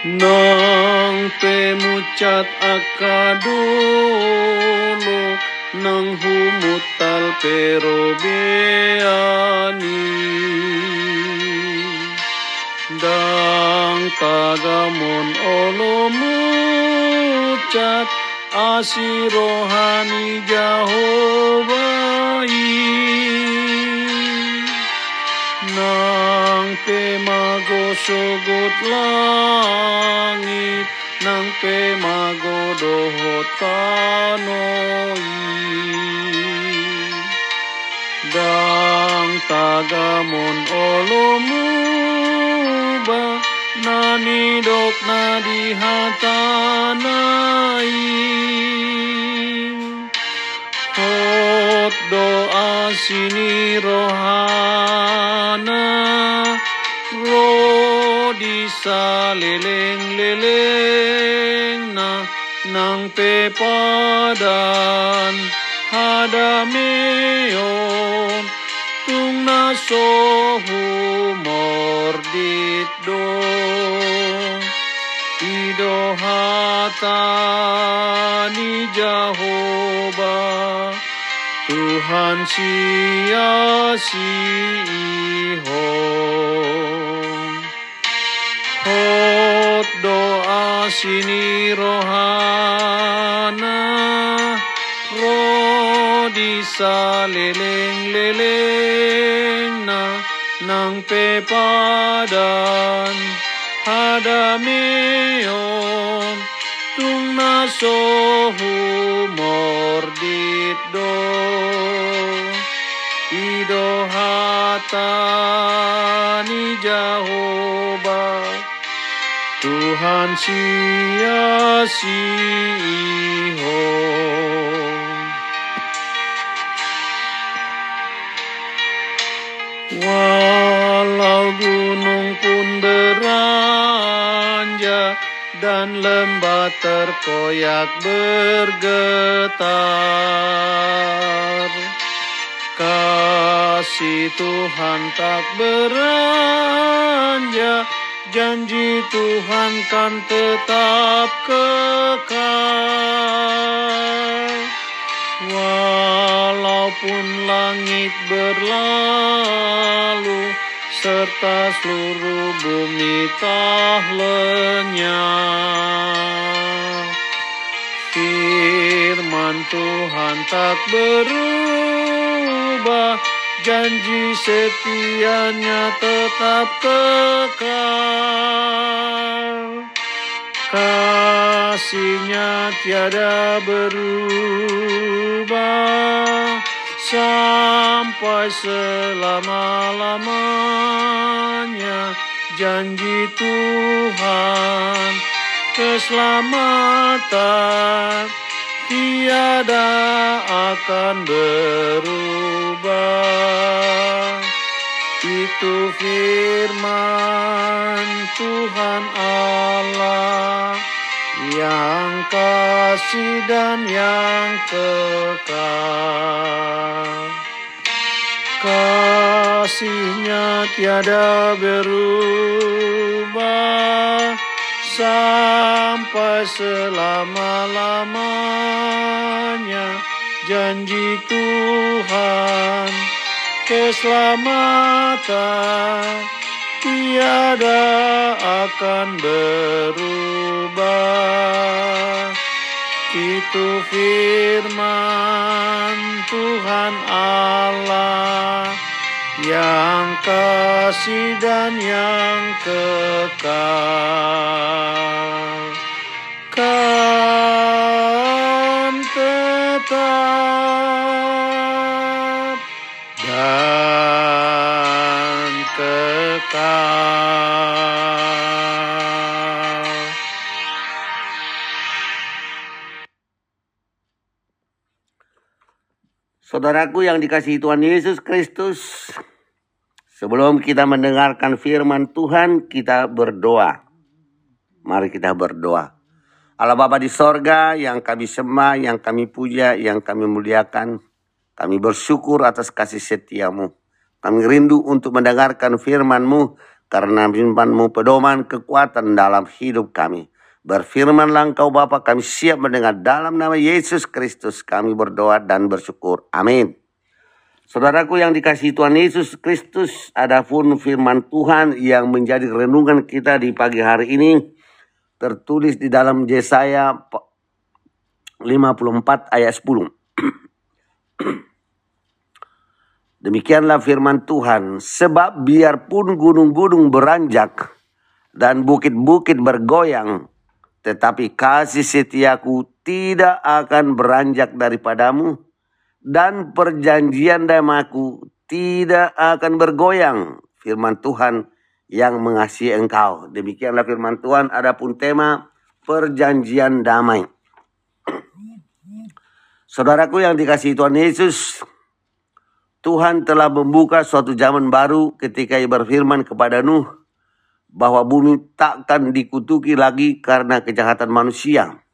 Nang pemucat akadulu Nang humutal perobeani Dang tagamon olomucat Asirohani Jahobai nang pemagosogot langit nang pemagodohot tanoi. Dang tagamon olomuba nanidok na dihatanai Hot doa sini rohana Di saleleng-leleng na Nang pepadan hadameon Tung nasohu mordit do. Idohatani Jehovah Tuhan sia-sihon sini rohana Ro di saleleng-leleng na Nang pepadan hadameon Tung nasohu mordit do Idohatani Tuhan sia-sihon Walau gunung pun beranjak dan lembah terkoyak bergetar Kasih Tuhan tak beranjak Janji Tuhan kan tetap kekal Walaupun langit berlalu serta seluruh bumi tak lenyap. Firman Tuhan tak berubah, janji setianya tetap kekal. Kasihnya tiada berubah sampai selama-lamanya janji Tuhan keselamatan tiada akan berubah itu firman Tuhan Allah yang kasih dan yang kekal. Kasihnya tiada berubah sampai selama-lamanya janji Tuhan keselamatan tiada akan berubah. Itu firman Tuhan Allah yang kasih dan yang kekal. Kan tetap dan kekal. Saudaraku yang dikasihi Tuhan Yesus Kristus, sebelum kita mendengarkan firman Tuhan, kita berdoa. Mari kita berdoa. Allah Bapa di sorga yang kami sembah, yang kami puja, yang kami muliakan. Kami bersyukur atas kasih setiamu. Kami rindu untuk mendengarkan firman-Mu karena firman-Mu pedoman kekuatan dalam hidup kami. Berfirmanlah engkau Bapa kami siap mendengar dalam nama Yesus Kristus kami berdoa dan bersyukur. Amin. Saudaraku yang dikasih Tuhan Yesus Kristus, adapun firman Tuhan yang menjadi renungan kita di pagi hari ini. Tertulis di dalam Yesaya 54 ayat 10. Demikianlah firman Tuhan, sebab biarpun gunung-gunung beranjak dan bukit-bukit bergoyang, tetapi kasih setiaku tidak akan beranjak daripadamu dan perjanjian damaku tidak akan bergoyang. Firman Tuhan yang mengasihi engkau. Demikianlah firman Tuhan. Adapun tema perjanjian damai. Saudaraku yang dikasihi Tuhan Yesus, Tuhan telah membuka suatu zaman baru ketika ia berfirman kepada Nuh, bahwa bumi takkan dikutuki lagi karena kejahatan manusia.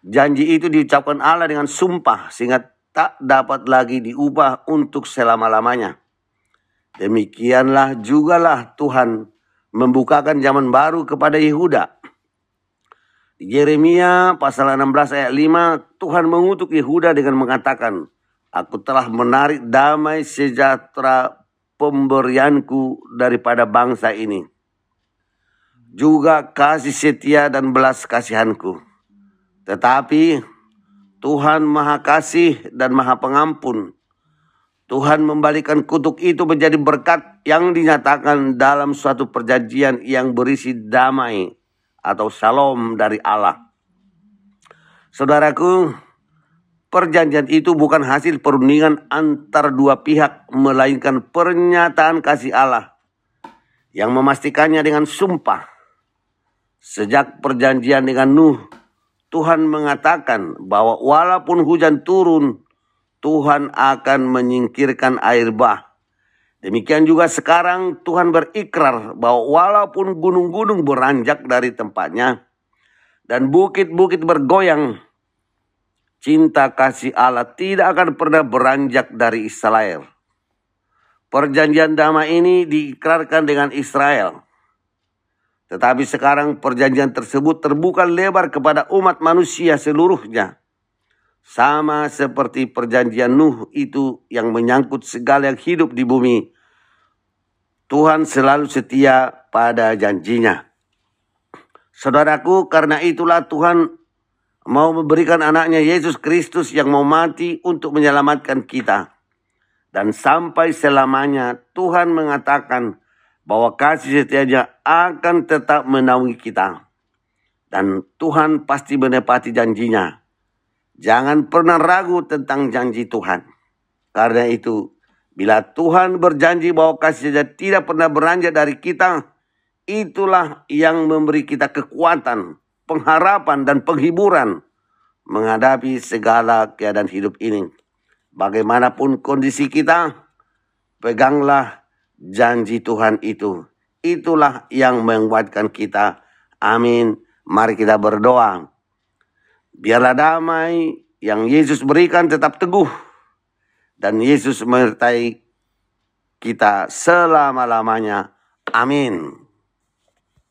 Janji itu diucapkan Allah dengan sumpah sehingga tak dapat lagi diubah untuk selama-lamanya. Demikianlah jugalah Tuhan membukakan zaman baru kepada Yehuda. Di Yeremia pasal 16 ayat 5, Tuhan mengutuk Yehuda dengan mengatakan, Aku telah menarik damai sejahtera pemberianku daripada bangsa ini juga kasih setia dan belas kasihanku. Tetapi Tuhan Maha Kasih dan Maha Pengampun. Tuhan membalikan kutuk itu menjadi berkat yang dinyatakan dalam suatu perjanjian yang berisi damai atau shalom dari Allah. Saudaraku, perjanjian itu bukan hasil perundingan antar dua pihak, melainkan pernyataan kasih Allah yang memastikannya dengan sumpah Sejak perjanjian dengan Nuh, Tuhan mengatakan bahwa walaupun hujan turun, Tuhan akan menyingkirkan air bah. Demikian juga sekarang Tuhan berikrar bahwa walaupun gunung-gunung beranjak dari tempatnya dan bukit-bukit bergoyang, cinta kasih Allah tidak akan pernah beranjak dari Israel. Perjanjian damai ini diikrarkan dengan Israel tetapi sekarang perjanjian tersebut terbuka lebar kepada umat manusia seluruhnya. Sama seperti perjanjian Nuh itu yang menyangkut segala yang hidup di bumi. Tuhan selalu setia pada janjinya. Saudaraku, karena itulah Tuhan mau memberikan anaknya Yesus Kristus yang mau mati untuk menyelamatkan kita. Dan sampai selamanya Tuhan mengatakan, bahwa kasih setianya akan tetap menaungi kita. Dan Tuhan pasti menepati janjinya. Jangan pernah ragu tentang janji Tuhan. Karena itu, bila Tuhan berjanji bahwa kasih setianya tidak pernah beranjak dari kita, itulah yang memberi kita kekuatan, pengharapan, dan penghiburan menghadapi segala keadaan hidup ini. Bagaimanapun kondisi kita, peganglah janji Tuhan itu. Itulah yang menguatkan kita. Amin. Mari kita berdoa. Biarlah damai yang Yesus berikan tetap teguh. Dan Yesus menyertai kita selama-lamanya. Amin.